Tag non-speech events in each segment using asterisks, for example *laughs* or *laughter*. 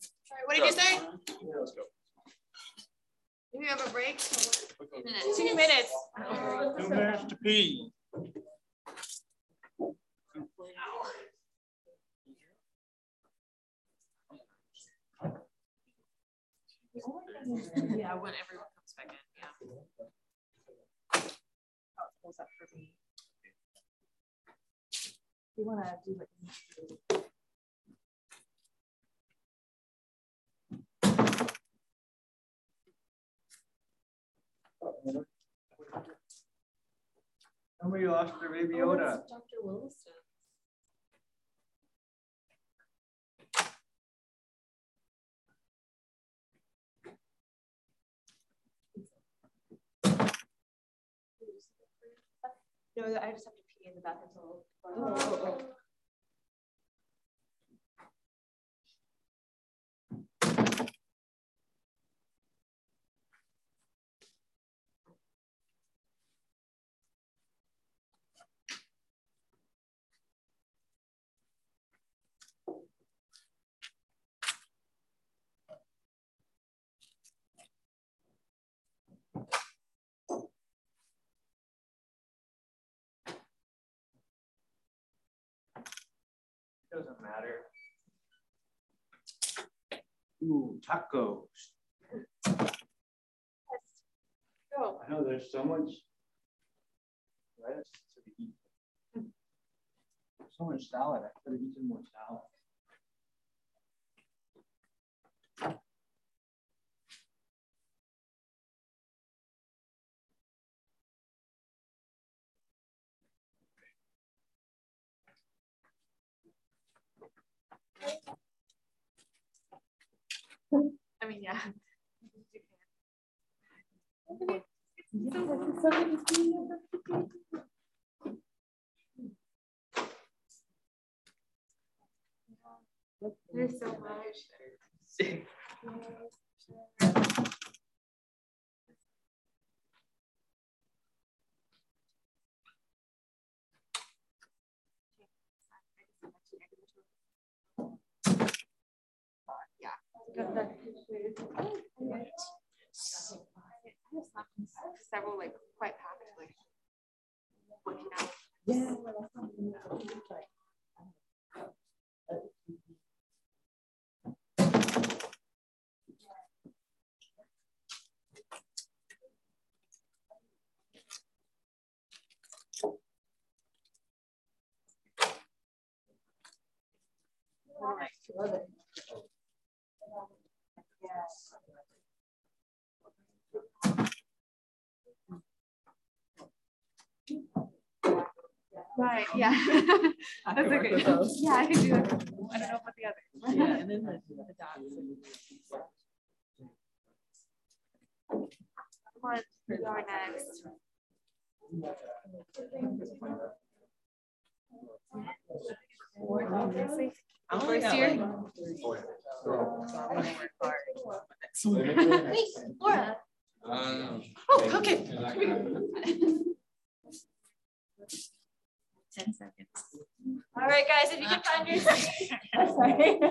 Sorry, what did you say? Yeah, let's go. Do we have a break? Minutes. Two minutes. Two minutes to pee. Yeah, when everyone comes back in, yeah. Oh, it pulls up for me. You wanna do like. Somebody lost their baby oh, Yoda. Dr. Williston. No, I just have to pee in the bathroom. Oh, oh, Doesn't matter. Ooh, tacos. Go. I know there's so much lettuce to eat. So much salad. I could have eaten more salad. I mean, yeah. There's so much. *laughs* Several like quite packed like working out. Right, yeah. *laughs* That's a good. with. *laughs* Yeah, I can do that. *laughs* I don't know about the other. Yeah, and then the, the dots. Come on, you're next. I First year? like So I'm gonna work hard on the next one. Wait, Laura. Um, Oh, okay. Ten seconds. All right, guys, if you can find your seats. *laughs* Sorry. *laughs*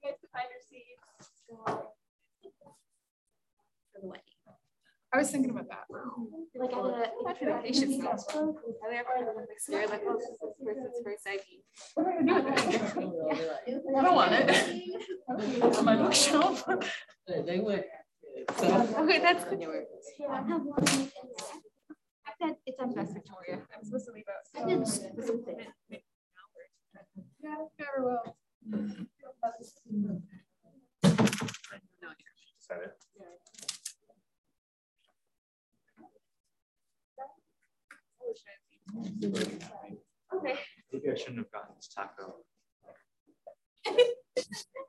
You guys can find your seats. For the wedding. I was thinking about that. Like at a implementation school. Are they ever like scared like, oh, this is oh, this person's first ID? What are we gonna do with it? I don't want it. *laughs* On my bookshelf. They they would. So. Okay, that's good. Yeah, I have one. I said it's on West Victoria. I'm supposed to leave out. I did something. Yeah, very well. It? Okay. Maybe I shouldn't have gotten this taco. *laughs*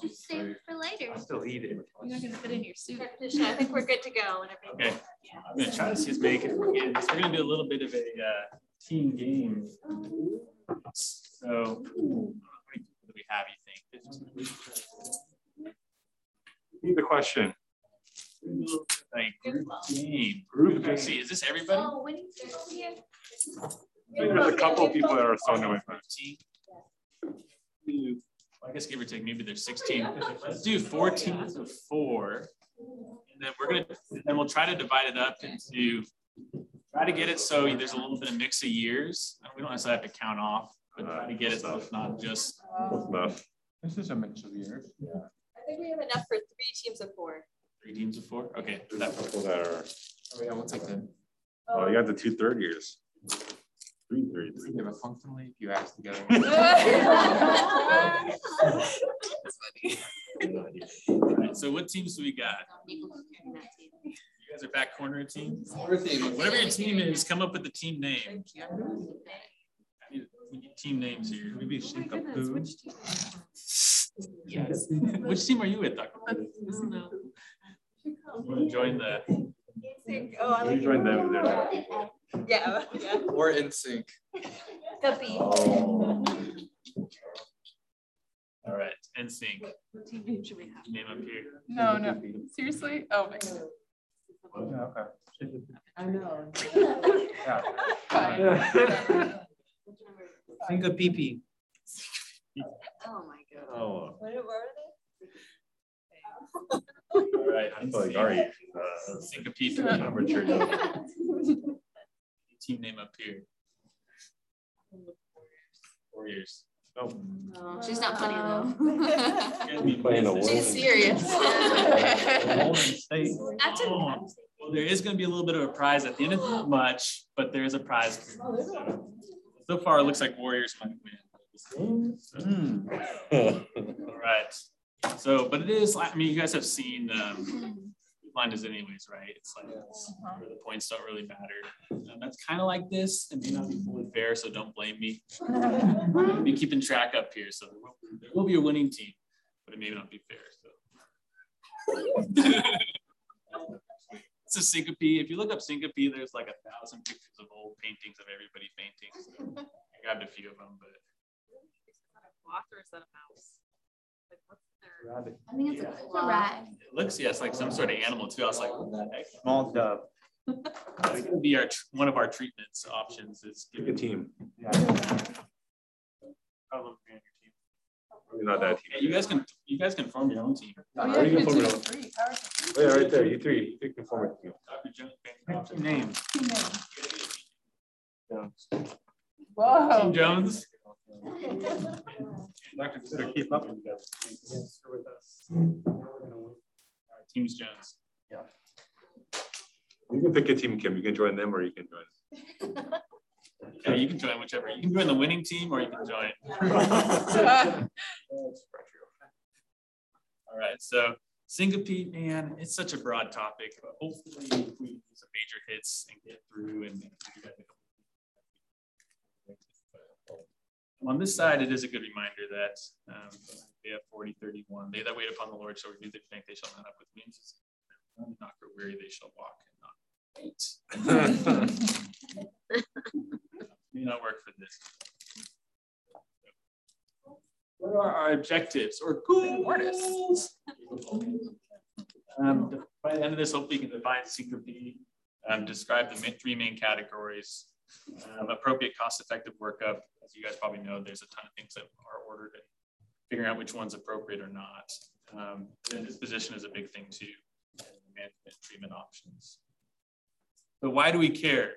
Just save it for later. I'll still eat it. You're not gonna fit in your suit. I think we're good to go whenever you Okay, I'm gonna try to see us make it. We're gonna we're gonna do a little bit of a uh, team game. So, how many people do we have? You think? Read the question. Like group game, group. game. See, is this everybody? Oh, when you here. There's a couple of people that are thrown away from the team. Two, I guess give or take, maybe there's 16. Let's do four teams of four. And then we're gonna, then we'll try to divide it up into, try to get it so there's a little bit of mix of years. Uh, we don't necessarily have to count off, but try to get it so it's not just. Enough. This is a mix of years. Yeah. I think we have enough for three teams of four. Three teams of four? Okay. There's a couple that are, Oh, yeah, we'll take the, oh, you got the two third years. Three third. we have a functionally, if you ask together. All right, so what teams do we got? You guys are back corner teams? Whatever your team is, come up with the team name. I need- we need Team names here. Maybe Singapore. Yes. Which team are you with, Dr. You want to join the, Oh, I You like. join them, they're. Yeah, yeah. Or in sync. Guppy. Oh. all right, NSYNC, What team name should we have? name up here. No, no, seriously? Oh my god. Yeah, okay. I know. Yeah. Fine. Think of PP. Oh, my God. Oh, What were All right, I feel like Ari, uh, Syncopete. amateur. Team name up here. Warriors. Oh, they? She's not funny though. *laughs* You Playing a. She's serious. *laughs* That's a Oh, Well, there is going to be a little bit of a prize at the end of not much, but there is a prize. So far, it looks like Warriors might win. Mm. *laughs* All right. So, but it is, I mean, you guys have seen, um, line is anyways, right? It's like, it's where the points don't really matter. And that's kind of like this. It may not be fully fair, so don't blame me. I'll be keeping track up here. So there will, there will be a winning team, but it may not be fair. So. *laughs* it's a syncope. If you look up syncope, there's like a thousand pictures of old paintings of everybody painting. So I grabbed a few of them, but Sloth or is that a mouse? Like, what's their? Rabbit. I think it's a, it's a rat. it looks, yes, like some sort of animal too. I was like, what the heck? Small dove. *laughs* It's gonna be our, one of our treatments options is. Pick a team. Yeah. Probably your team. Probably not that Yeah, team. you guys can, you guys can form your own team. Oh, oh yeah, you you can put choose it three. Power. Oh, yeah, right there, you three, you can form a team. Dr. Jones, Pick your name. Team name. Team Whoa. Jones. Dr. Better keep up with you guys. Teams Jones. Yeah. You can pick a team, Kim. You can join them or you can join. Yeah, you can join whichever. You can join the winning team or you can join. *laughs* All right, so syncope, man, it's such a broad topic, but hopefully if we do some major hits and get through and on this side, it is a good reminder that um, they have 40, 31. They that wait upon the Lord shall renew their strength, they shall mount up with wings. Not grow weary, they shall walk and not faint. *laughs* May not work for this. What are our objectives or goals? Um, by the end of this, hopefully you can define syncope, um, describe the three main categories, um, appropriate cost-effective workup. As you guys probably know, there's a ton of things that are ordered and figuring out which one's appropriate or not. Um, and disposition is a big thing too, management treatment options. But why do we care?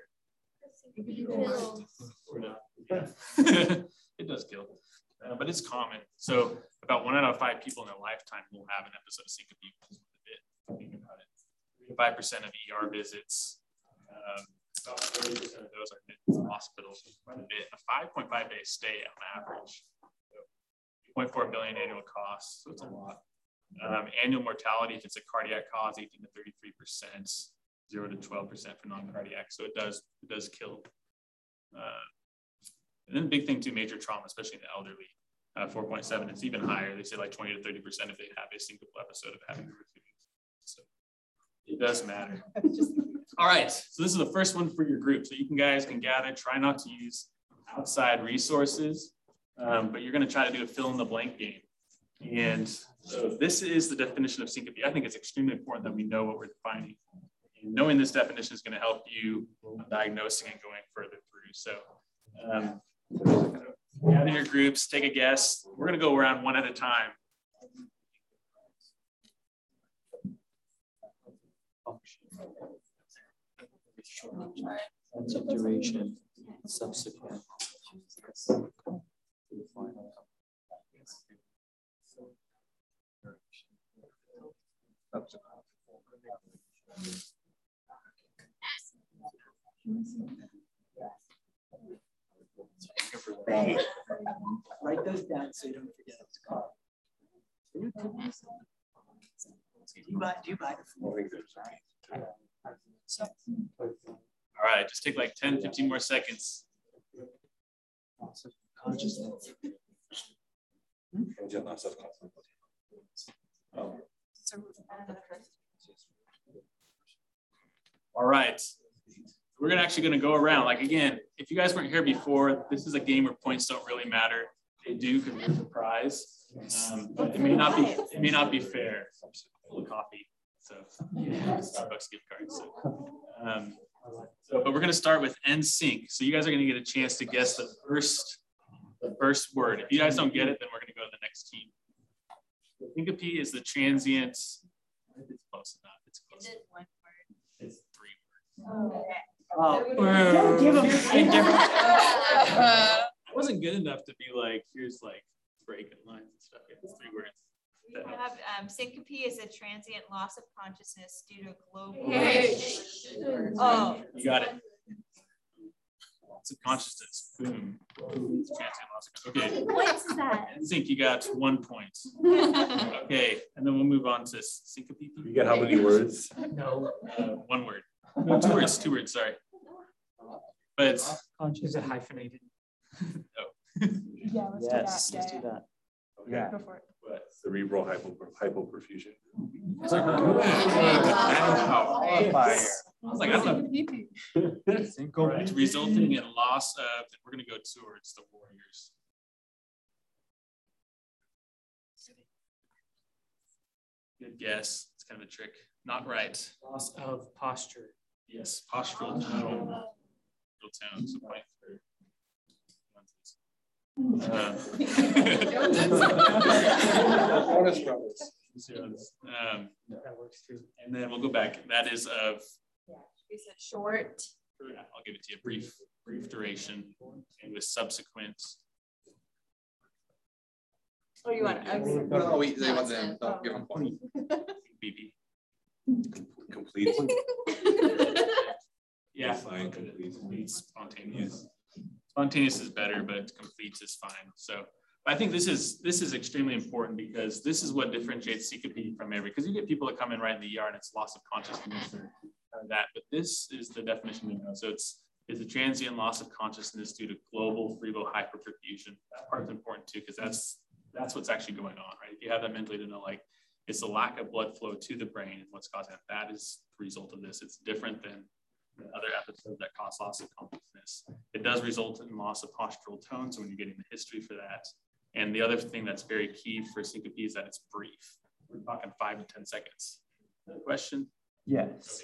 *laughs* it does kill, uh, but it's common. So about one out of five people in their lifetime will have an episode of syncope. Think about it. Three to five percent of ER visits. Um, about 30% of those are admitted to the hospital. Quite a bit. A 5.5 day stay on average. So 0.4 billion annual costs. So it's a lot. Um, annual mortality, if it's a cardiac cause, 18 to 33 percent, zero to 12 percent for non-cardiac. So it does it does kill. Uh, and then the big thing too, major trauma, especially in the elderly, uh, 4.7. It's even higher. They say like 20 to 30 percent if they have a single episode of having. A refuse. So it does matter. All right, so this is the first one for your group. So you can guys can gather. Try not to use outside resources, um, but you're going to try to do a fill in the blank game. And so this is the definition of syncope. I think it's extremely important that we know what we're defining. And knowing this definition is going to help you diagnosing and going further through. So um, in your groups, take a guess. We're gonna go around one at a time. Sense of duration, subsequent. Write those down so you don't forget. Do you buy, do you buy the All right, just take like 10, 15 more seconds. All right. We're gonna actually gonna go around. Like again, if you guys weren't here before, this is a game where points don't really matter. They do because there's a prize. Um, but it may not be it may not be fair. Full of coffee. So Starbucks gift card. So, um, so but we're gonna start with NSYNC. So you guys are gonna get a chance to guess the first the first word. If you guys don't get it, then we're gonna go to the next team. The syncope is the transient. It's close enough. It's close. Is it one It's three words. Oh, Don't give them It *laughs* wasn't good enough to be like, here's like breaking lines and stuff. It's three words. We have um, syncope is a transient loss of consciousness due to global. Hey. Oh, You got it. Lots of consciousness. Boom. It's transient loss of- Okay. Points is that? I think you got one point. *laughs* Okay, and then we'll move on to syncope. You get how many words? No, uh, one word. No, two words. Two words. Sorry. But it's Is it hyphenated? Oh. Yeah, let's Yes, do let's that. do Yeah, that. Yeah. Go for it. What? Cerebral hypo, hypoperfusion. It's like, wow. *laughs* Oh, oh, I was like, I don't know. It's resulting in loss of, we're gonna go towards the Warriors. Good guess. It's kind of a trick. Not right. Loss of posture. Yes, postural tone. Oh. Postural tone. So point for. Um, That works too. and then we'll go back. That is of, is it short? I'll give it to you, brief, brief duration and with subsequent. Oh, you want? No, no, we, they want them, Nonsense. don't give them point. BB. Complete. *laughs* Yeah. Fine, complete. Complete, spontaneous. Spontaneous is better, but complete is fine. So I think this is this is extremely important because this is what differentiates syncope from every because you get people that come in right in the ER and it's loss of consciousness or that, but this is the definition we know. So it's is a transient loss of consciousness due to global cerebral hyperperfusion. That part's important too because that's that's what's actually going on, right? If you have that mentally to know like it's the lack of blood flow to the brain and what's causing it. That is the result of this. It's different than the other episodes that cause loss of consciousness. It does result in loss of postural tone. So when you're getting the history for that. And the other thing that's very key for syncope is that it's brief. We're talking five to 10 seconds. Question? Yes.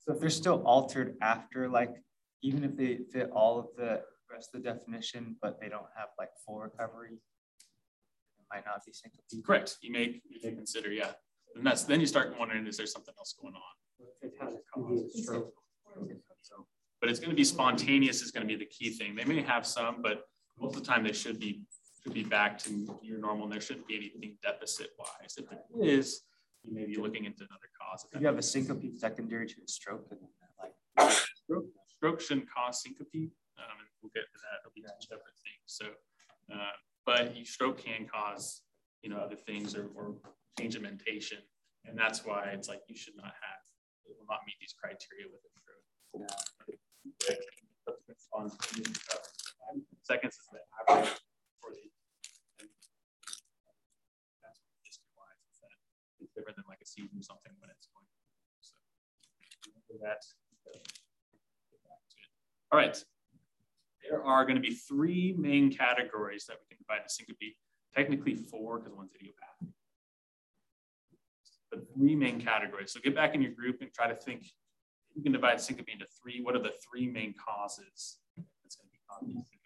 So if they're still altered after, like, even if they fit all of the rest of the definition, but they don't have like full recovery, it might not be syncope. Correct. You may, you may consider, yeah. And that's, then you start wondering, is there something else going on? It has a cause of stroke. So, but it's going to be spontaneous is going to be the key thing. They may have some, but most of the time they should be should be back to your normal. And there shouldn't be anything deficit wise. If there is, you may be looking into another cause. If you have a syncope secondary to a stroke, then like Stroke, stroke shouldn't cause syncope. Um, and we'll get to that. It'll be two separate things. So, uh, but you stroke can cause, you know, other things or, or change of mentation. And that's why it's like you should not have, it will not meet these criteria with a Seconds is the average for the. That's history wise is that it's different than like a season or something when it's going. So. All right. There are going to be three main categories that we can divide the syncope. Technically four because one's idiopathic. But three main categories. So get back in your group and try to think we can divide syncope into three. What are the three main causes that's going to be causing syncope?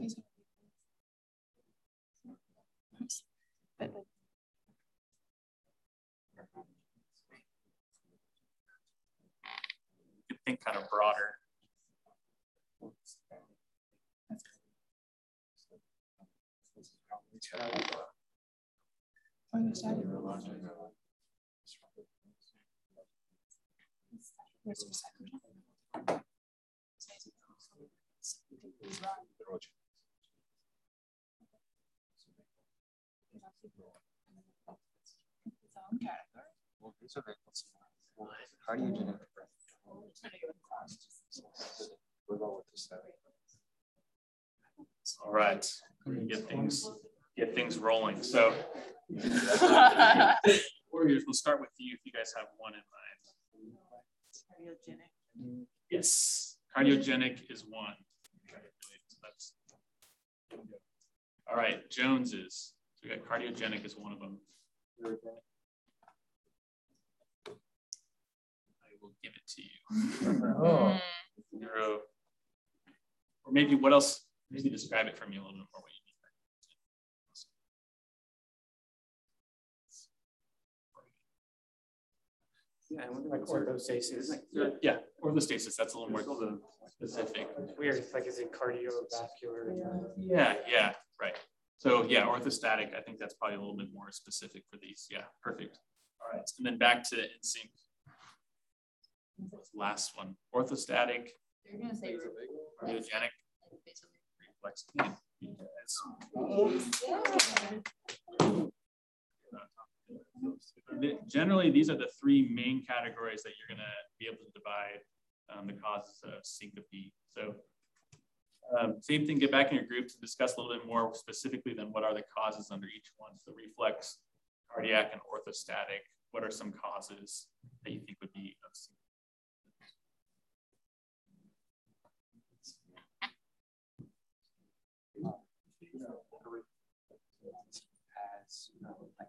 It's think kind of broader. Where's your second? Its own All right, get things get things rolling. So *laughs* Warriors, we'll start with you if you guys have one in mind. Cardiogenic. Yes, cardiogenic is one. All right. Jones's. So we got cardiogenic is one of them. I will give it to you. *laughs* Oh. Neuro. Or maybe what else? Maybe describe it for me a little bit more. What you mean. Yeah, I wonder like orthostasis. Yeah, orthostasis. That's a little more specific. Weird, like is it cardiovascular? Yeah, yeah, right. So yeah, orthostatic. I think that's probably a little bit more specific for these. Yeah, perfect. All right, and then back to NSYNC. Last one, orthostatic, You're gonna say cardiogenic, reflex. Yes. Generally, these are the three main categories that you're going to be able to divide um, the causes of syncope. So um, same thing, get back in your group to discuss a little bit more specifically than what are the causes under each one. So reflex, cardiac, and orthostatic. What are some causes that you think would be of syncope? As, um, like,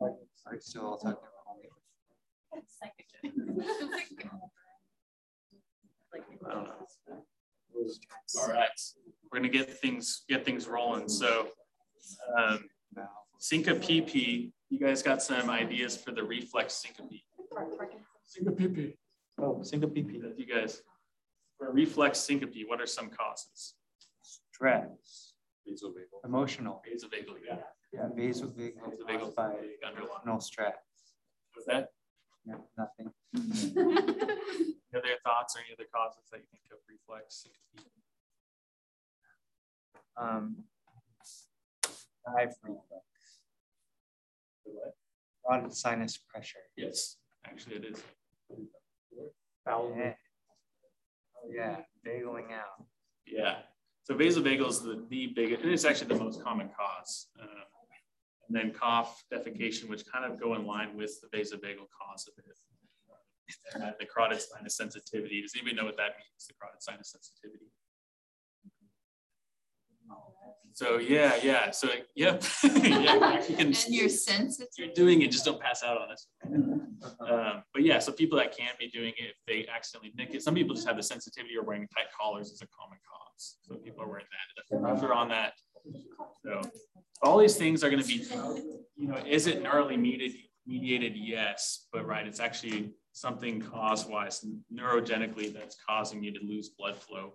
me. Are still all talking about only? I don't know. All right, we're gonna get things get things rolling. So, um, syncope. You guys got some ideas for the reflex syncope? Syncope. Oh, syncope. You guys, for reflex syncope, what are some causes? Stress, emotional, Vasovagal, yeah. Yeah, vasovagal, Vasovagal caused by underlying. emotional stress. Was that Yeah, nothing. *laughs* any other thoughts or any other causes that you think of reflex syncope? Um, dive reflex. What? Rod sinus pressure. Yes, actually, it is. Bowel. Yeah. Oh, yeah, vageling out. Yeah. So vasovagal is the, the biggest, and it's actually the most common cause. Uh, and then cough, defecation, which kind of go in line with the vasovagal cause of it. And the carotid sinus sensitivity. Does anybody know what that means? The carotid sinus sensitivity. So yeah, yeah. So yep. *laughs* yeah, you can, And you're sensitive. you're doing it, just don't pass out on us. Um, but yeah, so people that can be doing it, if they accidentally nick it, some people just have the sensitivity or wearing tight collars is a common cause. So people are wearing that. The pressure on that. So all these things are going to be, you know, is it neurally mediated? Mediated, yes, but right, it's actually something cause-wise, neurogenically that's causing you to lose blood flow.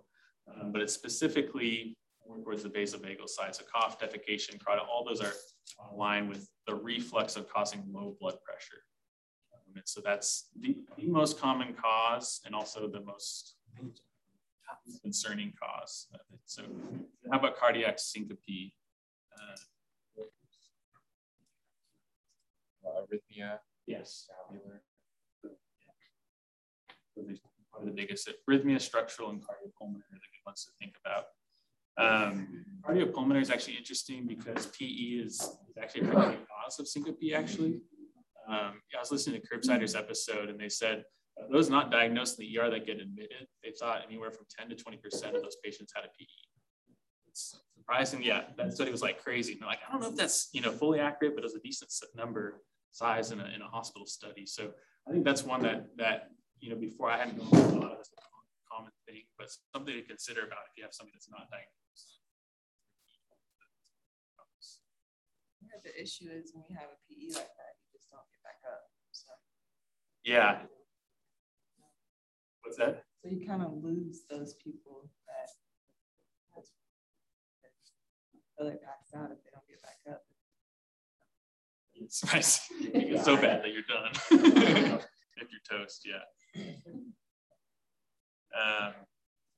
Um, but it's specifically more towards the vasovagal side. So cough, defecation, carotid, all those are aligned with the reflex of causing low blood pressure. Um, and so that's the, the most common cause and also the most concerning cause. So how about cardiac syncope? Uh, arrhythmia, Yes. Valvular. Probably the biggest. Arrhythmia, structural, and cardiopulmonary are the good ones to think about. Um, cardiopulmonary is actually interesting because PE is, is actually a cause of syncope, actually. Um, I was listening to Curbsider's episode, and they said uh, those not diagnosed in the ER that get admitted, they thought anywhere from 10 to 20% of those patients had a PE. It's surprising. Yeah, that study was like crazy. And like, I don't know if that's, you know, fully accurate, but it was a decent number size in a, in a hospital study. So I think that's one that, that, you know, before I hadn't known a lot of this common thing, but something to consider about if you have somebody that's not diagnosed. The issue is when you have a PE like that, you just don't get back up. So. Yeah. What's that? So you kind of lose those people that so they pass out if they don't get back up. It's nice. It's so bad that you're done. *laughs* if you're toast, yeah. Um,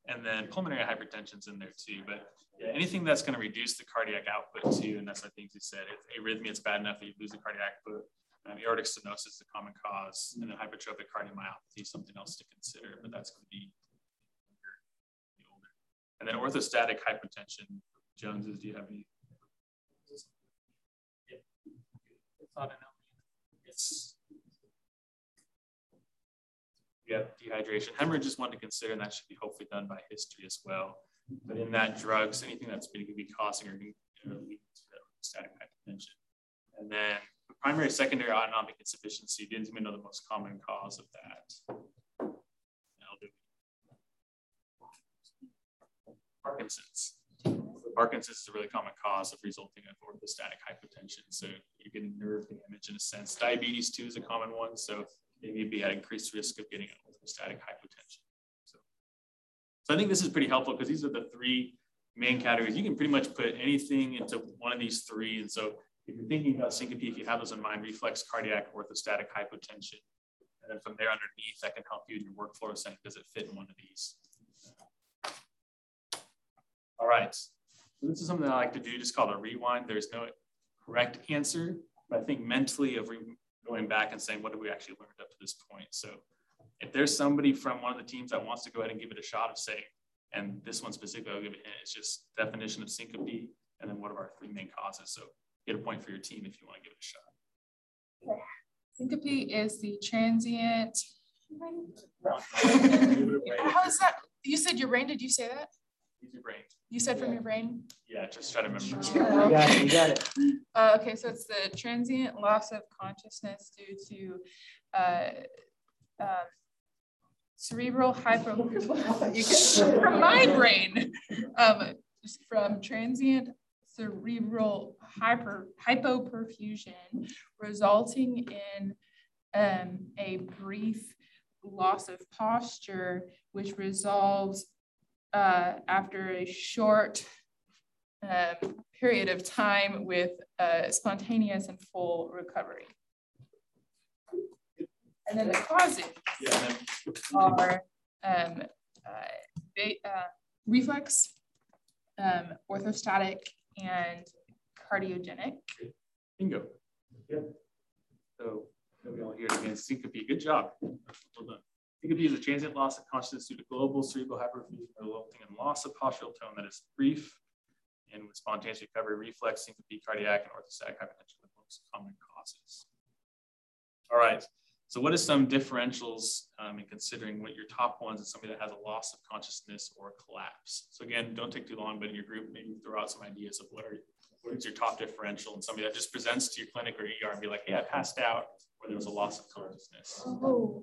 and then pulmonary hypertension's in there too. But yeah, anything that's going to reduce the cardiac output too, and that's what things you said. If arrhythmia, it's bad enough that you lose the cardiac output. Um, aortic stenosis is a common cause, and then hypertrophic cardiomyopathy is something else to consider, but that's going to be older. And then orthostatic hypotension. Joneses, do you have any? Yeah. We have dehydration. Hemorrhage is one to consider, and that should be hopefully done by history as well. But in that, drugs, anything that's going to be causing or leading to static hypertension. And then primary, secondary autonomic insufficiency, didn't even know the most common cause of that. Parkinson's. Parkinson's is a really common cause of resulting in orthostatic hypotension. So you're getting nerve damage in a sense. Diabetes too is a common one. So they may be at increased risk of getting orthostatic hypotension. So, so I think this is pretty helpful because these are the three main categories. You can pretty much put anything into one of these three. And so if you're thinking about syncope, if you have those in mind, reflex cardiac orthostatic hypotension. And then from there underneath, that can help you in your workflow saying, does it fit in one of these? All right. So this is something I like to do, just called a rewind. There's no correct answer, but I think mentally of going back and saying, what have we actually learned up to this point? So if there's somebody from one of the teams that wants to go ahead and give it a shot of saying, and this one specifically, I'll give it, it's just definition of syncope, and then what are our three main causes? So get a point for your team if you want to give it a shot. Okay. Syncope is the transient. *laughs* How is that? You said your brain, did you say that? Use your brain. You said from your brain? Yeah, just try to remember. *laughs* You got it. You got it. Uh, okay, so it's the transient loss of consciousness due to uh, uh, cerebral hypo. *laughs* from my brain, um, from transient cerebral hyper hypoperfusion, resulting in um, a brief loss of posture, which resolves uh, after a short um, period of time with uh, spontaneous and full recovery. And then the causes yeah, are um, uh, uh, reflex, um, orthostatic, and cardiogenic. Bingo. Yeah. So we all hear it again. Syncope. Good job. Well done. Syncope is a transient loss of consciousness due to global cerebral hyperfusion resulting in loss of postural tone that is brief and with spontaneous recovery, reflex, syncope, cardiac, and orthostatic hypertension, the most common causes. All right. So what are some differentials um, in considering what your top ones is somebody that has a loss of consciousness or collapse? So again, don't take too long, but in your group, maybe throw out some ideas of what are what is your top differential and somebody that just presents to your clinic or ER and be like, hey, I passed out or there was a loss of consciousness. Oh,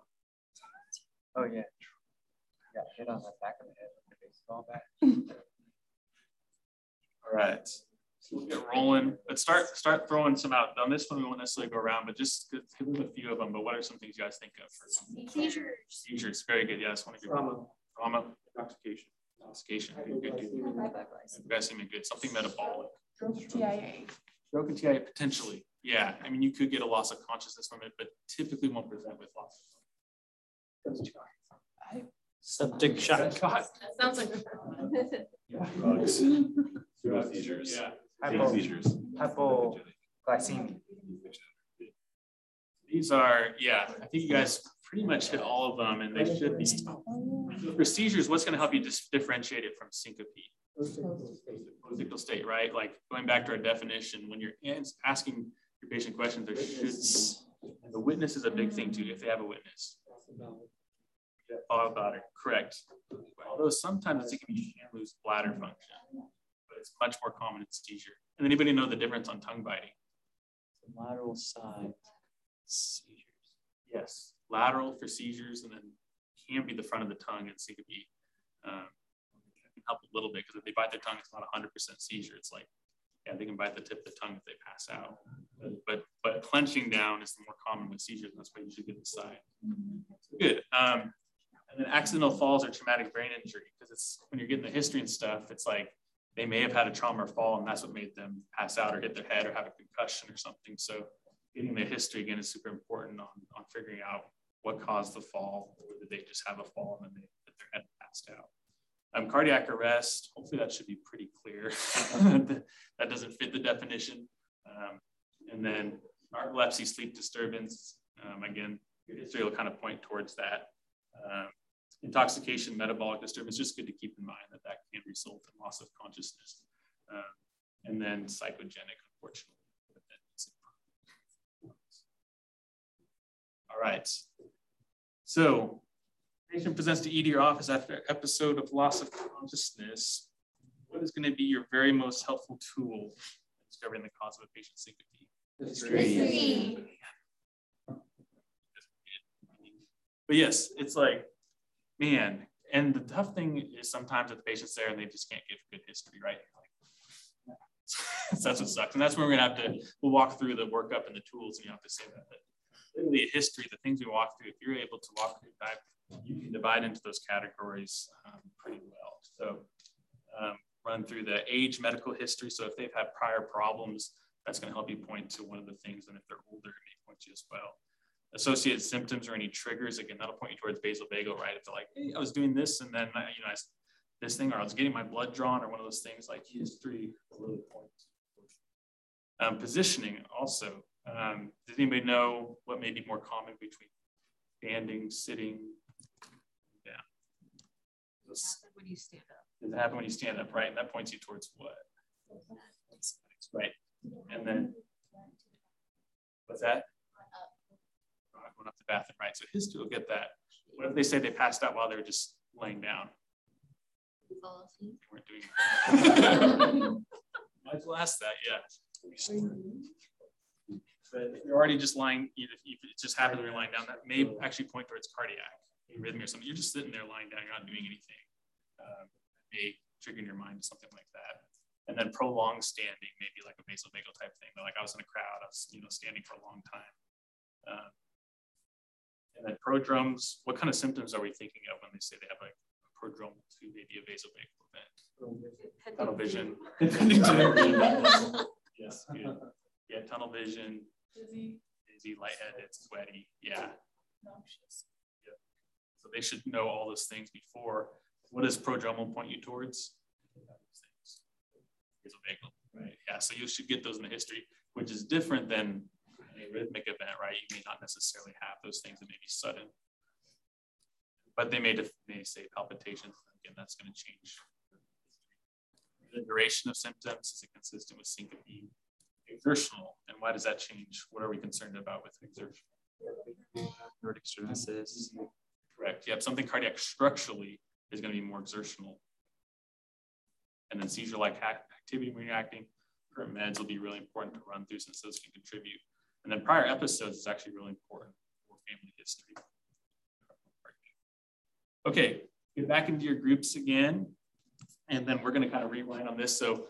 Oh, yeah. Got hit on the back of the head with a baseball bat. *laughs* All right. So we'll get rolling, but start start throwing some out. On this one, we won't necessarily go around, but just give them a few of them. But what are some things you guys think of for Seizures. seizures? Very good. Yes, one of your Trauma. trauma, intoxication, intoxication. Good, good, good. You guys seem good. Something metabolic. TIA. Stroke and TIA potentially. Yeah, I mean you could get a loss of consciousness from it, but typically won't present with loss. Septic shock. That sounds like. *laughs* Drugs. Pseudo seizures. Yeah. Hypo, Seizures. hypoglycemia. These are, yeah, I think you guys pretty much hit all of them and they should be. For seizures, what's going to help you dis- differentiate it from syncope? Postictal state, right? Like going back to our definition, when you're ans- asking your patient questions, there should be, the witness is a big thing too, if they have a witness. Yeah, Thought about it, correct. Although sometimes it can you can lose bladder function, but it's much more common in seizure. And anybody know the difference on tongue biting? Lateral side seizures. Yes, lateral for seizures, and then can be the front of the tongue and syncope. Um, can help a little bit because if they bite their tongue, it's not 100% seizure. It's like, yeah, they can bite the tip of the tongue if they pass out. But but, clenching down is more common with seizures. And that's why you should get the side. Good. Um, and then accidental falls or traumatic brain injury because it's when you're getting the history and stuff. It's like they may have had a trauma or fall, and that's what made them pass out or hit their head or have a concussion or something. So getting the history again is super important on, on figuring out what caused the fall, or did they just have a fall and then they hit their head passed out. Um, cardiac arrest, hopefully that should be pretty clear. *laughs* *laughs* that doesn't fit the definition. Um, and then narcolepsy, sleep disturbance, um, again, your history will kind of point towards that. Um, intoxication, metabolic disturbance, just good to keep in mind that that can result in loss of consciousness. Um, and then psychogenic, unfortunately. All right. So patient presents to ED or office after episode of loss of consciousness. What is going to be your very most helpful tool in discovering the cause of a patient's syncope? History. But yes, it's like, man, and the tough thing is sometimes that the patient's there and they just can't give good history, right? so *laughs* that's what sucks. And that's where we're gonna have to, we'll walk through the workup and the tools and you have to say that. But literally a history, the things we walk through, if you're able to walk through that, you can divide into those categories um, pretty well. So um, run through the age medical history. So if they've had prior problems, that's going to help you point to one of the things. And if they're older, it may point you as well. Associated symptoms or any triggers, again, that'll point you towards vasovagal, right? If they're like, hey, I was doing this and then, I, you know, I, this thing, or I was getting my blood drawn, or one of those things like history really points. Um, positioning also. Um, does anybody know what may be more common between standing, sitting, yeah? When you stand up. Does it happen when you stand up, right? And that points you towards what? Right. And then, what's that? Going up the bathroom, right? So history will get that. What if they say they passed out while they were just laying down? They weren't doing Might as well that, yeah. But if you're already just lying, if it just happens when you're lying down, that may actually point towards cardiac arrhythmia or something. You're just sitting there lying down, you're not doing anything. Um, may trigger in your mind to something like that. And then prolonged standing, maybe like a vasovagal type thing. But like I was in a crowd, I was you know standing for a long time. Um, and then prodromes, what kind of symptoms are we thinking of when they say they have a, a prodromal to maybe a vasovagal event? Tunnel vision. *laughs* yes, good. Yeah, tunnel vision. Dizzy. Dizzy, lightheaded, sweaty. Yeah. Noxious. Yeah. So they should know all those things before. What does prodromal point you towards? Vasovagal, right? Yeah. So you should get those in the history, which is different than arrhythmic event, right? You may not necessarily have those things that may be sudden, but they may, def- may say palpitations. Again, that's going to change. The duration of symptoms is it consistent with syncope? Exertional, and why does that change? What are we concerned about with exertion? Aortic stenosis. Correct. Yep. Something cardiac structurally is going to be more exertional. And then seizure-like activity when you're acting, current meds will be really important to run through since those can contribute. And then prior episodes is actually really important for family history. Okay, get back into your groups again. And then we're going to kind of rewind on this. So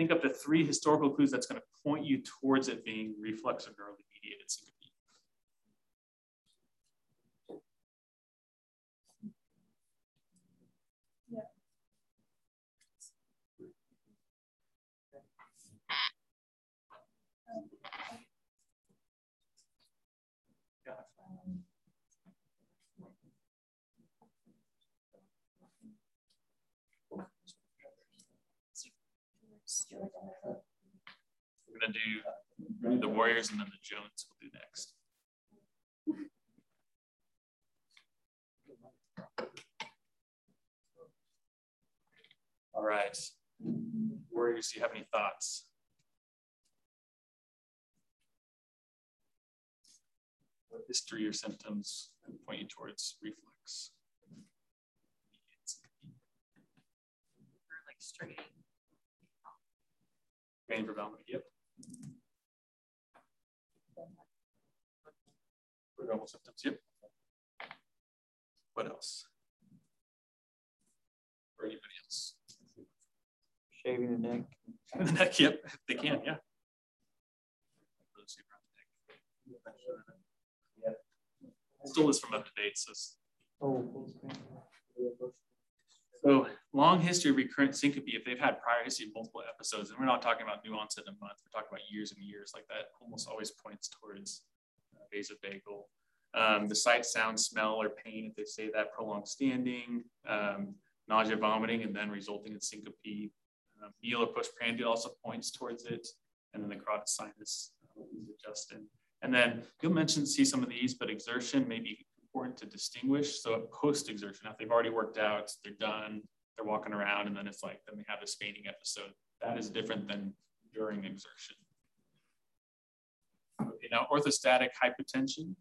think up to three historical clues that's going to point you towards it being reflex or neurally mediated syncope. We're gonna do the Warriors and then the Jones will do next. All right. Warriors, do you have any thoughts? What history or symptoms point you towards reflex? Or like. Brain predominant, yep. Prodromal symptoms, yep. What else? Or anybody else? Shaving the neck. the neck, yep, they can, yeah. Yeah. Still is from up to date, so. Oh. So long history of recurrent syncope, if they've had prior history of multiple episodes, and we're not talking about nuance in a month, we're talking about years and years like that, almost always points towards uh, vasovagal. Um, the sight, sound, smell, or pain, if they say that, prolonged standing, um, nausea, vomiting, and then resulting in syncope. Um, meal or postprandial also points towards it. And then the carotid sinus, uh, Justin. And then you'll mention, see some of these, but exertion may be important to distinguish. So post exertion, if they've already worked out, they're done, they're walking around, and then it's like, then they have this fainting episode. That is different than during exertion. Okay, now orthostatic hypotension.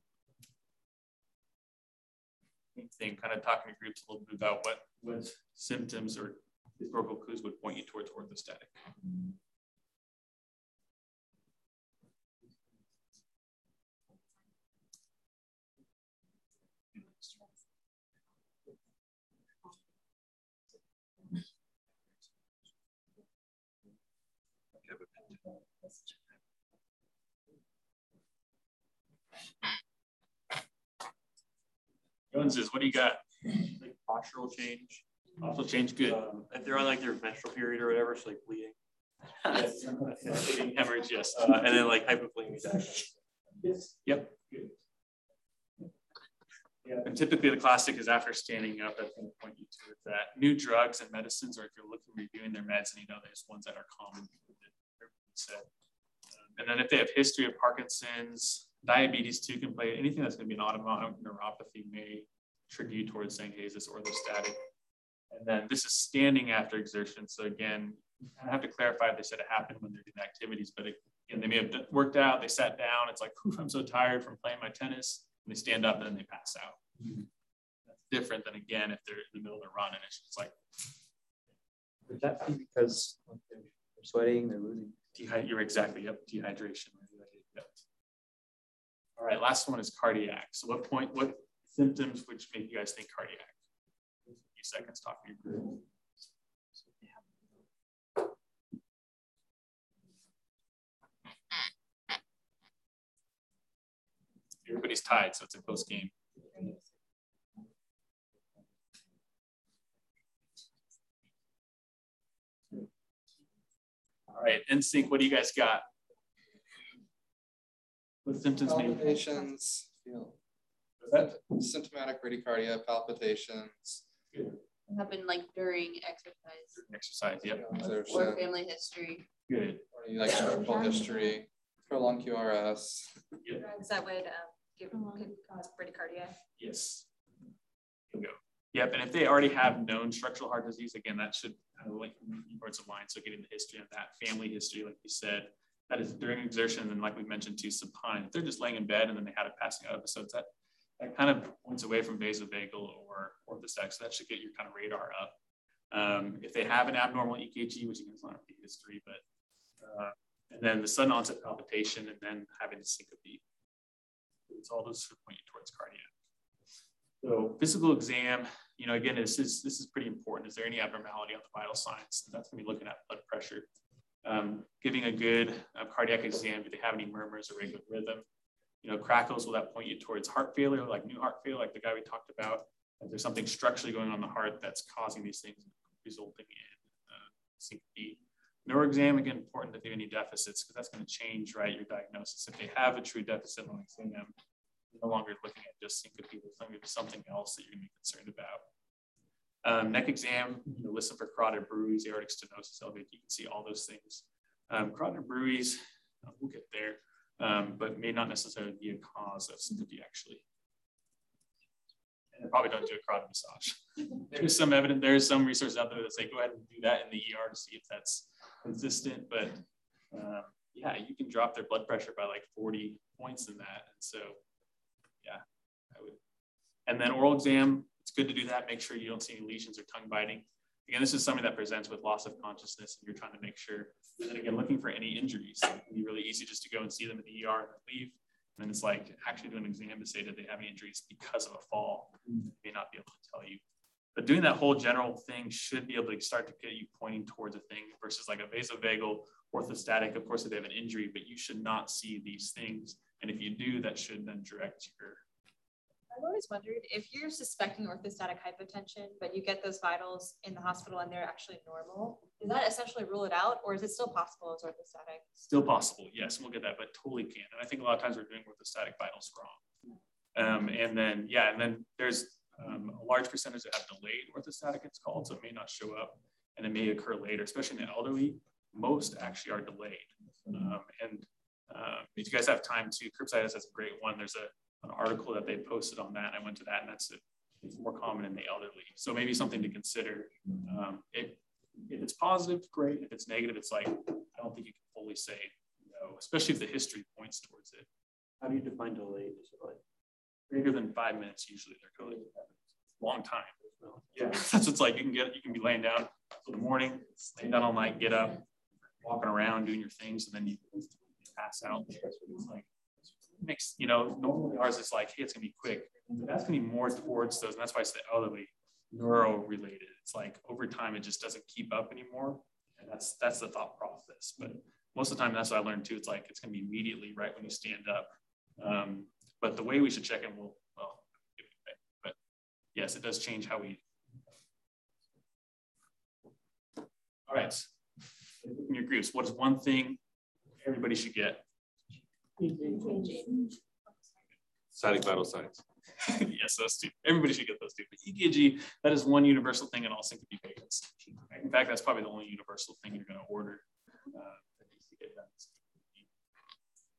Same thing, kind of talking to groups a little bit about what, what symptoms or historical clues would point you towards orthostatic. What do you got? Like postural change. Also change good. Um, if they're on like their menstrual period or whatever, so like bleeding. Yes. *laughs* Bleeding, hemorrhage, yes. Uh, and then like hypovolemic diagnosis. Yep. Good. Yeah, and typically the classic is after standing up, that's going point you to that. New drugs and medicines, or if you're looking reviewing their meds, and you know there's ones that are common. Said. Um, and then if they have history of Parkinson's, diabetes too can play. Anything that's going to be an autonomic neuropathy may trigger you towards saying, hey, is this orthostatic? And then this is standing after exertion. So again, I have to clarify if they said it happened when they're doing activities, but again, they may have worked out, they sat down, it's like, I'm so tired from playing my tennis, and they stand up and then they pass out. Mm-hmm. That's different than again, if they're in the middle of their run and it's just like. Would that be because they're sweating, they're losing? Dehyd you're exactly, yep, dehydration. All right, last one is cardiac. So what point, what symptoms which make you guys think cardiac? A few seconds talking to your group. Everybody's tied, so it's a close game. All right, NSYNC, what do you guys got? What symptoms may Palpitations, feel symptomatic bradycardia, palpitations. Good. Happen like during exercise. Exercise, yep. Or family history. Good. Or you like cerebral history, prolonged QRS. Yep. Is that would um, give could cause bradycardia? Yes. Bingo. Yep, and if they already have known structural heart disease, again, that should kind of link towards of line. So getting the history of that family history, like you said, that is during exertion, and like we mentioned too, supine. If they're just laying in bed and then they had a passing out episode, that that kind of points away from vasovagal or orthostatic. So that should get your kind of radar up. Um, if they have an abnormal EKG, which again is not a history, but uh, and then the sudden onset palpitation, and then having a syncope. It's all those point you towards cardiac. So physical exam, you know, again, this is this is pretty important. Is there any abnormality on the vital signs? That's going to be looking at blood pressure. Um, giving a good uh, cardiac exam. Do they have any murmurs or regular rhythm? You know, crackles will that point you towards heart failure, like new heart failure, like the guy we talked about. There's something structurally going on in the heart that's causing these things, resulting in uh, syncope. Neuroexam, again, important if they have any deficits, because that's going to change, right, your diagnosis. If they have a true deficit exam, you're no longer looking at just syncope, there's going to be something else that you're going to be concerned about. Um, neck exam, you know, listen for carotid bruits, aortic stenosis, elevated. You can see all those things. Um, carotid bruits, uh, we'll get there, um, but may not necessarily be a cause of syncope actually. And probably don't do a carotid massage. *laughs* There's some evidence, there's some research out there that say go ahead and do that in the ER to see if that's consistent. But um, yeah, you can drop their blood pressure by like 40 points in that. And so, yeah, I would. And then oral exam, it's good to do that. Make sure you don't see any lesions or tongue biting. Again, this is something that presents with loss of consciousness, and you're trying to make sure. And again, looking for any injuries. It can be really easy just to go and see them in the ER and leave. And then it's like actually doing an exam to say, did they have any injuries because of a fall? They may not be able to tell you. But doing that whole general thing should be able to start to get you pointing towards a thing versus like a vasovagal orthostatic. Of course, if they have an injury, but you should not see these things. And if you do, that should then direct your I've always wondered if you're suspecting orthostatic hypotension, but you get those vitals in the hospital and they're actually normal, does that essentially rule it out, or is it still possible as orthostatic? Still possible, yes, we'll get that, but totally can. And I think a lot of times we're doing orthostatic vitals wrong. Um, and then, yeah, and then there's um, a large percentage that have delayed orthostatic, it's called, so it may not show up and it may occur later, especially in the elderly. Most actually are delayed. Um, and uh, if you guys have time to, curbside has a great one. There's a an article that they posted on that. I went to that, and that's it. It's more common in the elderly. So maybe something to consider. Um, if it's positive, great. If it's negative, it's like I don't think you can fully say no, especially if the history points towards it. How do you define delayed? Is it like greater than five minutes? Usually, they're going long time. Yeah, *laughs* that's what it's like. You can get you can be laying down for the morning, laying down all night, get up, walking around, doing your things, and then you pass out. It's like makes, you know, normally ours is like, hey, it's gonna be quick. But that's gonna be more towards those, and that's why it's the elderly neuro related. It's like over time it just doesn't keep up anymore. And that's that's the thought process. But most of the time that's what I learned too. It's like it's gonna be immediately right when you stand up. Um, but the way we should check in will well, but yes, it does change how we all right. In your groups, what is one thing everybody should get? Static vital signs. *laughs* yes, those two. Everybody should get those two. But EKG, that is one universal thing in all syncope patients. In fact, that's probably the only universal thing you're going to order uh.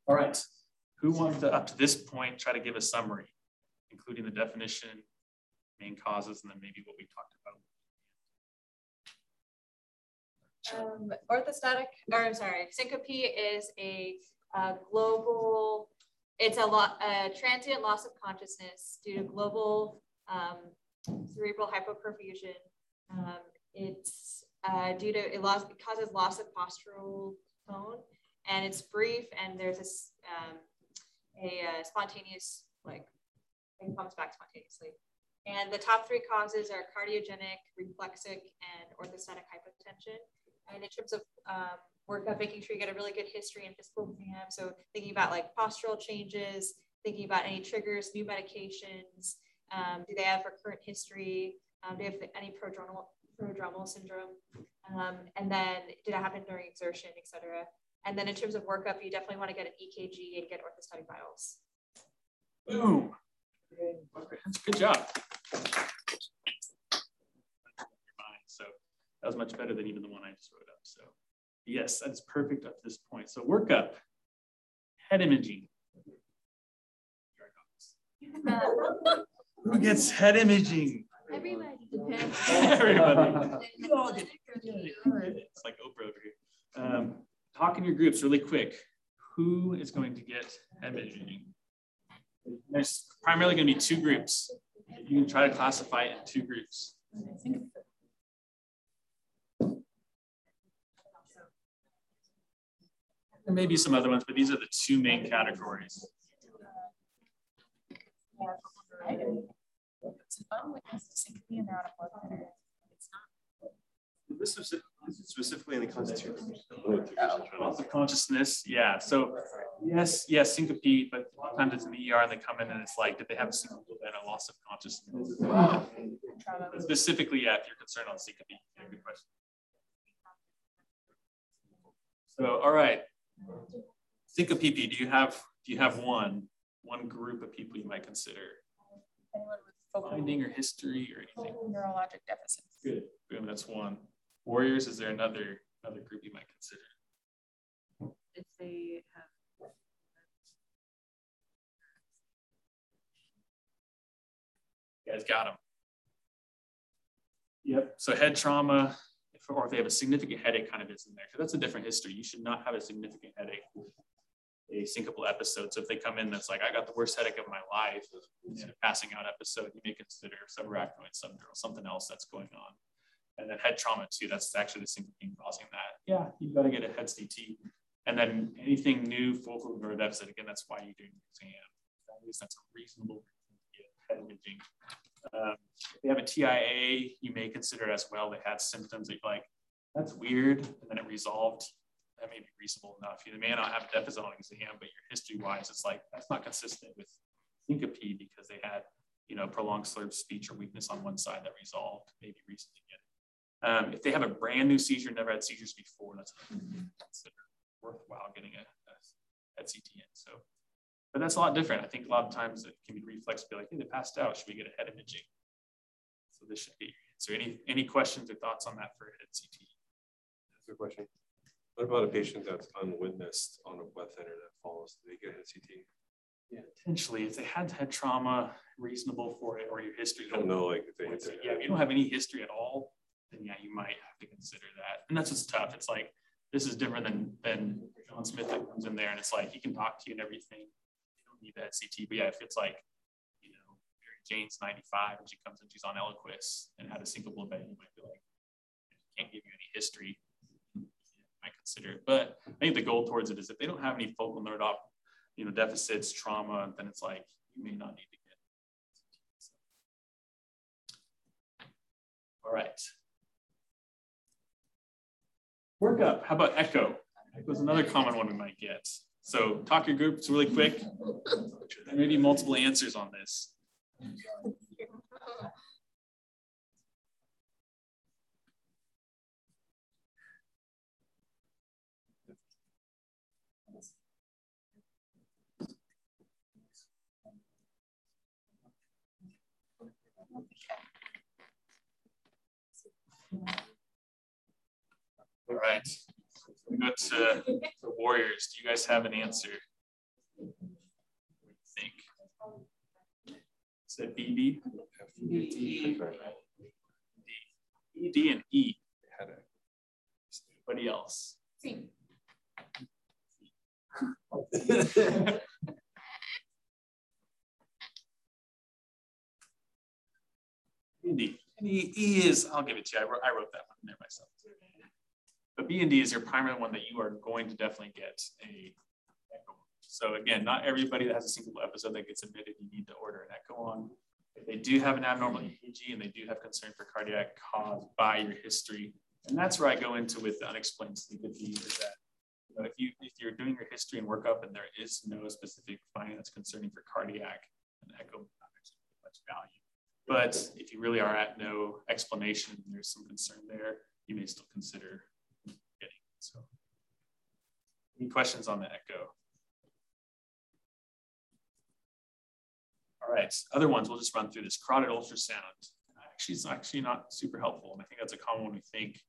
All right. Who wants to, up to this point, try to give a summary, including the definition, main causes, and then maybe what we talked about? Um, orthostatic, or I'm sorry, syncope is a uh, global, it's a lot, a transient loss of consciousness due to global um, cerebral hypoperfusion. Um, it's uh, due to, it, loss, it causes loss of postural tone and it's brief and there's a, um, a, a spontaneous, like, it comes back spontaneously. And the top three causes are cardiogenic, reflexic, and orthostatic hypotension. And in terms of um, work making sure you get a really good history and physical exam. So thinking about like postural changes, thinking about any triggers, new medications, um, do they have recurrent history? Um, do they have any prodromal, prodromal syndrome? Um, and then did it happen during exertion, et cetera? And then in terms of workup, you definitely want to get an EKG and get orthostatic vitals. Boom. Good job. So that was much better than even the one I just wrote up. So Yes, that's perfect up to this point. So workup, head imaging. Who gets head imaging? Everybody. *laughs* Everybody. *laughs* it's like Oprah over here. Um, talk in your groups really quick. Who is going to get head imaging? There's primarily going to be two groups. You can try to classify it in two groups. There may be some other ones, but these are the two main categories. it's an unwitnessed syncope and they're on a blood thinner, it's not. This is specifically in the Constitution. Loss of consciousness, yeah. So yes, yes, syncope, but a lot of times it's in the ER and they come in and it's like, did they have a syncope and a loss of consciousness? But Specifically, yeah, if you're concerned on syncope, yeah, good question. So, all right. Syncope, do you have do you have one one group of people you might consider? Anyone with focal Finding or history or anything? neurologic deficits. Good. Boom, that's one. Warriors, is there another another group you might consider? If they have. You guys got them. Yep. So head trauma, if, or if they have a significant headache, kind of is in there. So that's a different history. You should not have a significant headache a syncopal episode. So if they come in, that's like I got the worst headache of my life, a passing out episode, you may consider subarachnoid subdural, something else that's going on. And then head trauma too. That's actually the syncope causing that. Yeah, you've got to get a head CT. And then anything new focal nerve deficit. Again, that's why you're doing the exam. At least that's a reasonable head imaging. Um, if they have a TIA, you may consider it as well. They had symptoms that you're like, that's weird, and then it resolved. That may be reasonable enough. You may not have a deficit on exam, but your history-wise, it's like that's not consistent with syncope because they had, you know, prolonged slurred speech or weakness on one side that resolved. Maybe recently again. Um, if they have a brand new seizure, never had seizures before, that's considered worthwhile getting a, a head CT but that's a lot different. I think a lot of times it can be reflex, be like, hey, they passed out. Should we get a head imaging? So this should be your answer. Any any questions or thoughts on that for a head CT? That's a question. What about a patient that's unwitnessed on a blood thinner that falls? Do they get a CT? Yeah, potentially. If they had head trauma, reasonable for it, or your history. You don't know, like if they hit their yeah, if you don't have any history at all, then yeah, you might have to consider that. And that's what's tough. It's like this is different than than John Smith that comes in there and it's like he can talk to you and everything. Need that CT. But yeah, if it's like, you know, Mary Jane's 95 and she comes and she's on Eliquis and had a syncopal event, you might be like, can't give you any history. You might consider it. But I think the goal towards it is if they don't have any focal nerve op, you know, deficits, trauma, then it's like you may not need to get. All right. Workup. How about echo? Echo is another common one we might get. So talk your groups really quick. There may be multiple answers on this. All right. We go to the Warriors. Do you guys have an answer? What do think? Is BB? D. E, D, and E. Anybody else? C. B and D. And E, E is, I'll give it to you. I wrote, I wrote that one there myself. But B and D is your primary one that you are going to definitely get a echo. So again, not everybody that has a single episode that gets admitted, you need to order an echo on. If they do have an abnormal EKG and they do have concern for cardiac cause by your history, and that's where I go into with the unexplained sleep apnea is that you know, if you if you're doing your history and workup and there is no specific finding that's concerning for cardiac, an echo not actually much value. But if you really are at no explanation there's some concern there, you may still consider. So any questions on the echo? All right, other ones we'll just run through this carotid ultrasound. Actually, it's actually not super helpful. And I think that's a common one we think.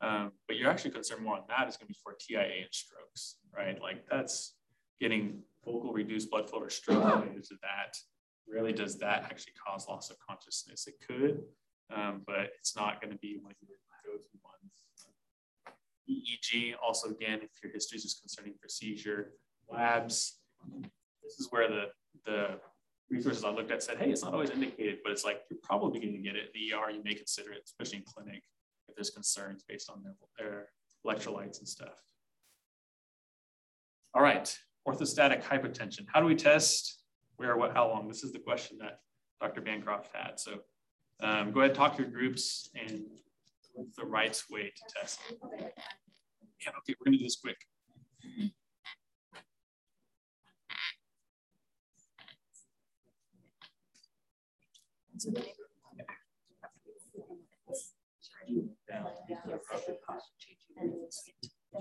Um, but you're actually concerned more on that is going to be for TIA and strokes, right? Like that's getting focal reduced blood flow or stroke related to that. Rarely does that actually cause loss of consciousness. It could, um, but it's not going to be one of your go-to ones. EEG, also again, if your history is just concerning for seizure, labs. This is where the the resources I looked at said, hey, it's not always indicated, but it's like you're probably going to get it. The ER, you may consider it, especially in clinic, if there's concerns based on their, their electrolytes and stuff. All right, orthostatic hypotension. How do we test? Where, what, how long? This is the question that Dr. Bancroft had. So Um, go ahead, talk to your groups and the right way to test. Yeah, okay, we're gonna do this quick.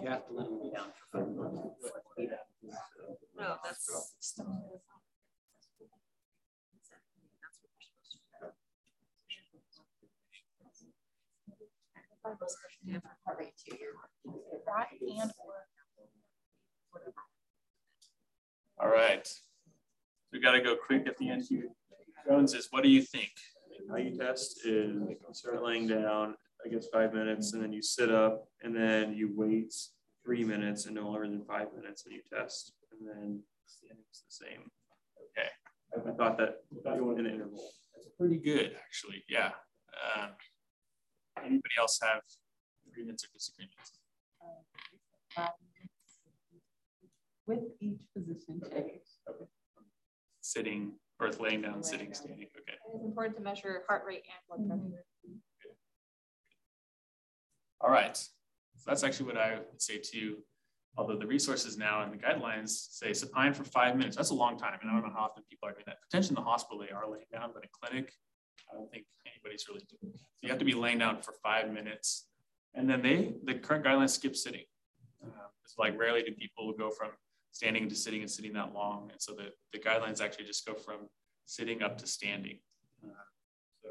You have to let them down for five minutes. No, that's. All right. We got to go quick at the end here. Jones is, what do you think? How you test is you start laying down, I guess five minutes, and then you sit up, and then you wait three minutes and no longer than five minutes, and you test, and then it's the same. Okay. I thought that I thought you wanted an interval. That's pretty good, actually. Yeah. Um, anybody else have agreements or disagreements? Um, With each position change. Sitting or laying down, sitting, standing. Okay. It's important to measure heart rate and blood pressure. All right. So that's actually what I would say too. Although the resources now and the guidelines say supine for five minutes. That's a long time. And I don't know how often people are doing that. Potentially in the hospital, they are laying down, but in clinic, I don't think anybody's really doing. So you have to be laying down for five minutes. And then they, the current guidelines skip sitting. Uh, it's like rarely do people go from standing to sitting and sitting that long. And so the, the guidelines actually just go from sitting up to standing. Uh, so,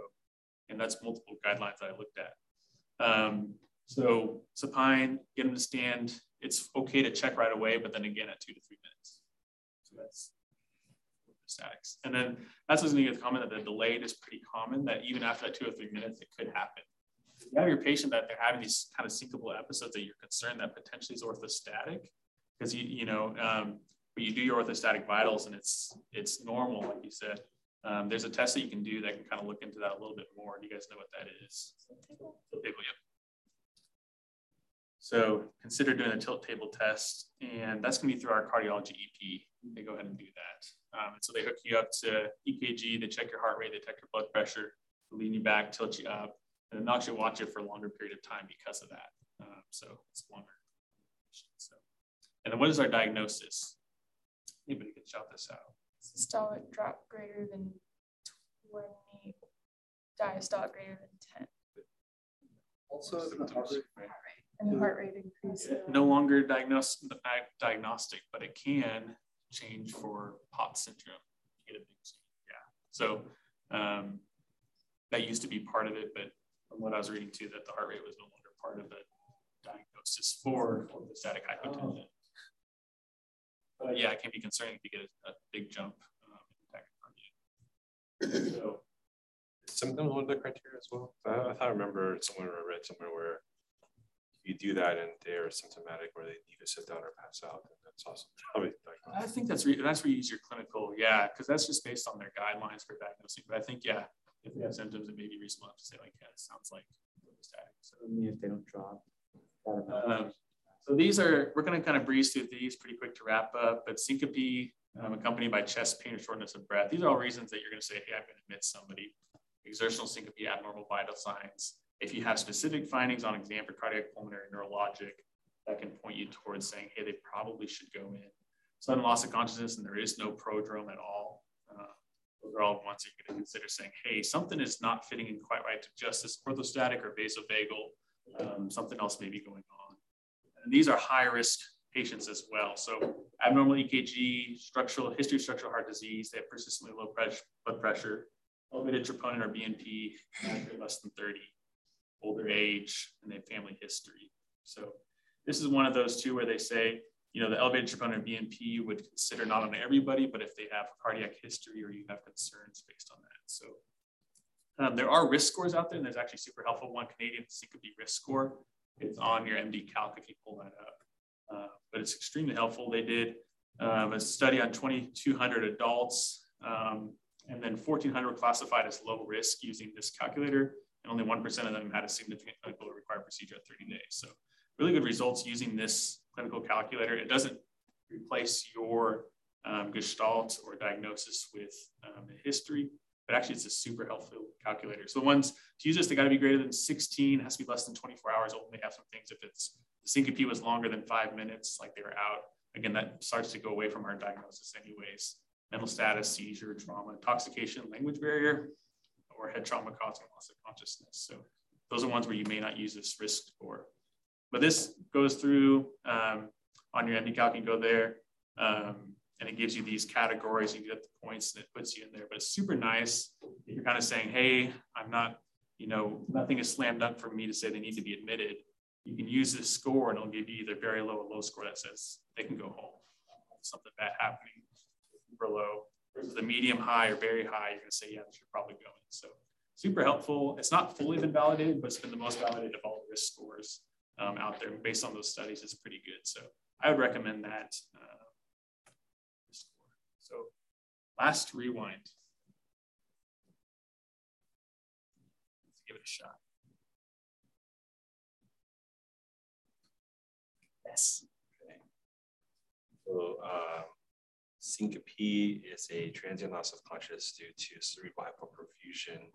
and that's multiple guidelines that I looked at. Um, so supine, get them to stand. It's okay to check right away, but then again at two to three minutes. So that's statics. And then that's what's going to get the comment that the delayed is pretty common, that even after that two or three minutes, it could happen. If you have your patient that they're having these kind of syncopal episodes that you're concerned that potentially is orthostatic, because you, you know, um, when you do your orthostatic vitals and it's it's normal, like you said, um, there's a test that you can do that can kind of look into that a little bit more. Do you guys know what that is? Tilt table, yep. So consider doing a tilt table test, and that's going to be through our cardiology EP. They go ahead and do that. Um, and so they hook you up to EKG, they check your heart rate, they check your blood pressure, lean you back, tilt you up, and then actually watch it for a longer period of time because of that. Um, so it's longer. So, and then what is our diagnosis? Anybody can shout this out. Systolic drop greater than 20, diastolic greater than 10. Also, the heart rate. And the heart rate increase. No longer diagnos diagnostic, but it can change for POTS syndrome. You get a big change. Yeah. So um, that used to be part of it, but from what I was reading too, that the heart rate was no longer part of the diagnosis for orthostatic hypotension. But yeah, it can be concerning if you get a, a big jump um, in tachycardia. *coughs* So, Symptoms one of the criteria as well. I, I thought I remember somewhere I read somewhere where you do that and they're symptomatic where they need to sit down or pass out, and that's awesome. *laughs* I think that's re- that's where you use your clinical, yeah, because that's just based on their guidelines for diagnosing. But I think yeah, if they have symptoms, it may be reasonable to say like, yeah, it sounds like orthostatic. So, Only if they don't drop. um, so these are, we're going to kind of breeze through these pretty quick to wrap up, but syncope um, accompanied by chest pain or shortness of breath. These are all reasons that you're going to say, hey, I'm going to admit somebody. Exertional syncope, abnormal vital signs. If you have specific findings on exam for cardiac, pulmonary, neurologic, that can point you towards saying, hey, they probably should go in. Sudden loss of consciousness and there is no prodrome at all. Uh, those are all ones you're going to consider saying, hey, something is not fitting in quite right to just this orthostatic or vasovagal. Um, something else may be going on. And these are high risk patients as well. So abnormal EKG, structural history of structural heart disease, they have persistently low pressure, blood pressure, elevated troponin or BNP, less than 30, older age, and they have family history. So this is one of those two where they say, you know, the elevated troponin BNP would consider not on everybody, but if they have cardiac history or you have concerns based on that. So um, there are risk scores out there, and there's actually super helpful one Canadian syncope risk score. It's on your MDCalc if you pull that up. Uh, but it's extremely helpful. They did um, a study on 2,200 adults, um, and then 1,400 were classified as low risk using this calculator, and only 1% of them had a significant clinical required procedure at 30 days. So really good results using this clinical calculator. It doesn't replace your um, gestalt or diagnosis with um, history, but actually it's a super helpful calculator. So the ones to use this, they got to be greater than 16, has to be less than 24 hours old. They have some things if it's the syncope was longer than five minutes, like they were out. Again, that starts to go away from our diagnosis anyways. Mental status, seizure, trauma, intoxication, language barrier, or head trauma causing loss of consciousness. So those are ones where you may not use this risk score. But this goes through um, on your MDCalc, you go there, um, and it gives you these categories. You get the points, and it puts you in there. But it's super nice. You're kind of saying, "Hey, I'm not, you know, nothing is slammed dunk for me to say they need to be admitted." You can use this score, and it'll give you either very low or low score that says they can go home. Something bad happening, super low. Versus the medium high or very high, you're going to say, "Yeah, you're probably going." So super helpful. It's not fully been validated, but it's been the most validated of all risk scores um, out there. Based on those studies, it's pretty good. So I would recommend that. Uh, so last rewind. Let's give it a shot. Yes. Okay. So uh, syncope is a transient loss of consciousness due to cerebral hypoperfusion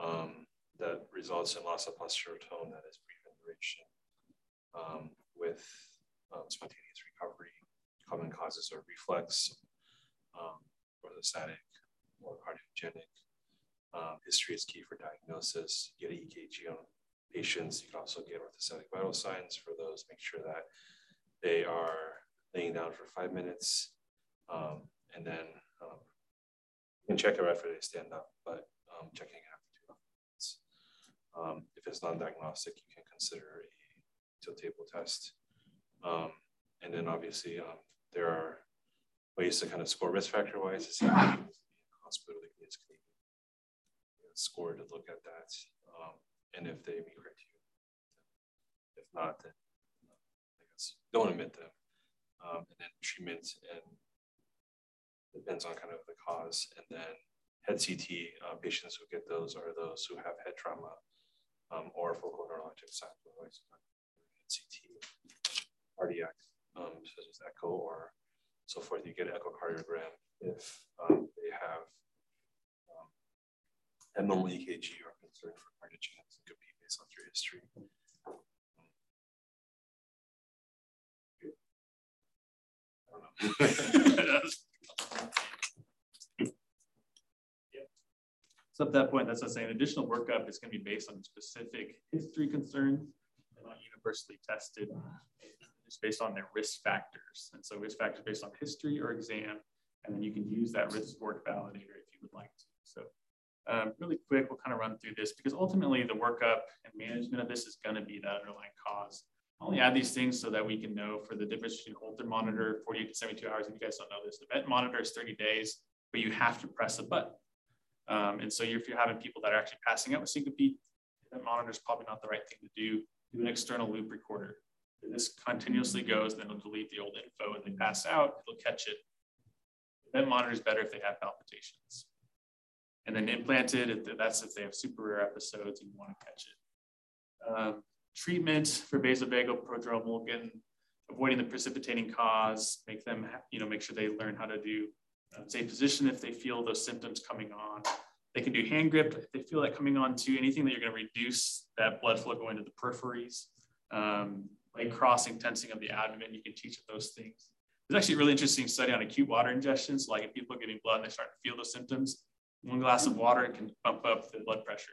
um, that results in loss of postural tone that is brief in duration um, with um, spontaneous recovery. Common causes are reflex, um, orthostatic, or cardiogenic. Um, history is key for diagnosis. You get an EKG on patients. You can also get orthostatic vital signs for those. Make sure that they are laying down for five minutes, um, and then um, you can check it right after they stand up, but um, checking it after two minutes. Um, if it's non-diagnostic, you can consider a tilt table test. Um, and then obviously um, there are ways to kind of score risk factor wise to see hospital is score to look at that um, and if they meet criteria. If not, then I guess don't admit them. Um, and then treatment and depends on kind of the cause. And then head CT uh, patients who get those are those who have head trauma um, or focal neurologic signs, head CT, cardiac um, such as echo or so forth. You get an echocardiogram if um, they have um, abnormal EKG or concern for cardiogenic syncope based on your history. *laughs* *laughs* So at that point, that's what saying. Additional workup is going to be based on specific history concerns and not universally tested It's based on their risk factors. And so risk factors based on history or exam, and then you can use that risk score validator if you would like to. So um, really quick, we'll kind of run through this because ultimately the workup and management of this is going to be that underlying cause. I only add these things so that we can know for the difference between Holter monitor, 48 to 72 hours, If you guys don't know this, the event monitor is 30 days, but you have to press a button. Um, and so if you're having people that are actually passing out with syncope, that monitor is probably not the right thing to do. Do an external loop recorder this continuously goes, then it'll delete the old info and they pass out, it'll catch it. That monitor is better if they have palpitations. And then implanted, that's if they have super rare episodes and you want to catch it. Um, treatment for vasovagal prodromal, again, avoiding the precipitating cause, make them, you know, make sure they learn how to do uh, safe position if they feel those symptoms coming on. They can do hand grip if they feel that coming on too, anything that you're going to reduce that blood flow going to the peripheries. Um, like crossing, tensing of the abdomen. You can teach those things. There's actually a really interesting study on acute water ingestion. So like if people are getting blood and they start to feel those symptoms, one glass of water can bump up the blood pressure.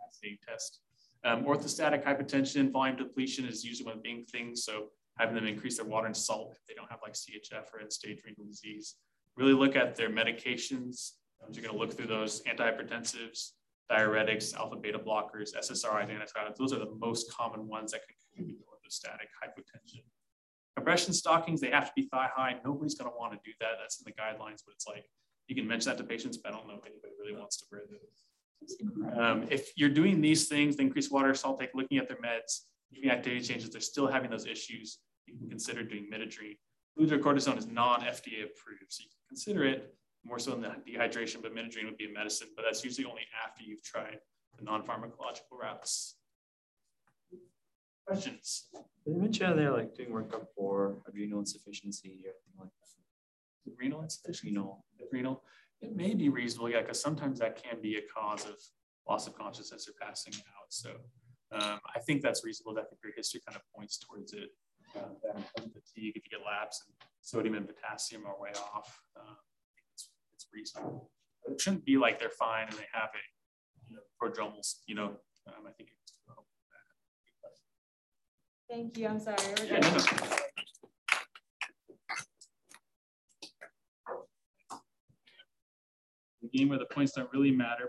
That's the test. Um, orthostatic hypotension, volume depletion is usually one of the big things. So having them increase their water and salt if they don't have like CHF or end-stage renal disease. Really look at their medications. You're going to look through those antihypertensives, diuretics, alpha beta blockers, SSRIs, antipsychotics. Those are the most common ones that can contribute to orthostatic hypotension. Compression stockings, they have to be thigh high. Nobody's going to want to do that. That's in the guidelines, but it's like you can mention that to patients, but I don't know if anybody really wants to wear those. Um, if you're doing these things, the increased water salt take, looking at their meds, giving activity changes, they're still having those issues, you can consider doing midodrine. Fludrocortisone is non-FDA approved, so you can consider it more so in the dehydration, but midodrine would be a medicine, but that's usually only after you've tried the non-pharmacological routes. Questions? Did you mention they're like doing workup for adrenal insufficiency or anything like that? Renal insufficiency? Renal. Renal. It may be reasonable, yeah, because sometimes that can be a cause of loss of consciousness or passing out. So um, I think that's reasonable. That the great history kind of points towards it. That fatigue, if you get laps and sodium and potassium are way off, uh, it's, it's reasonable. It shouldn't be like they're fine and they have a you know, prodromal, you know, um, I think it's Thank you. I'm sorry. Yeah, no. The game where the points don't really matter, but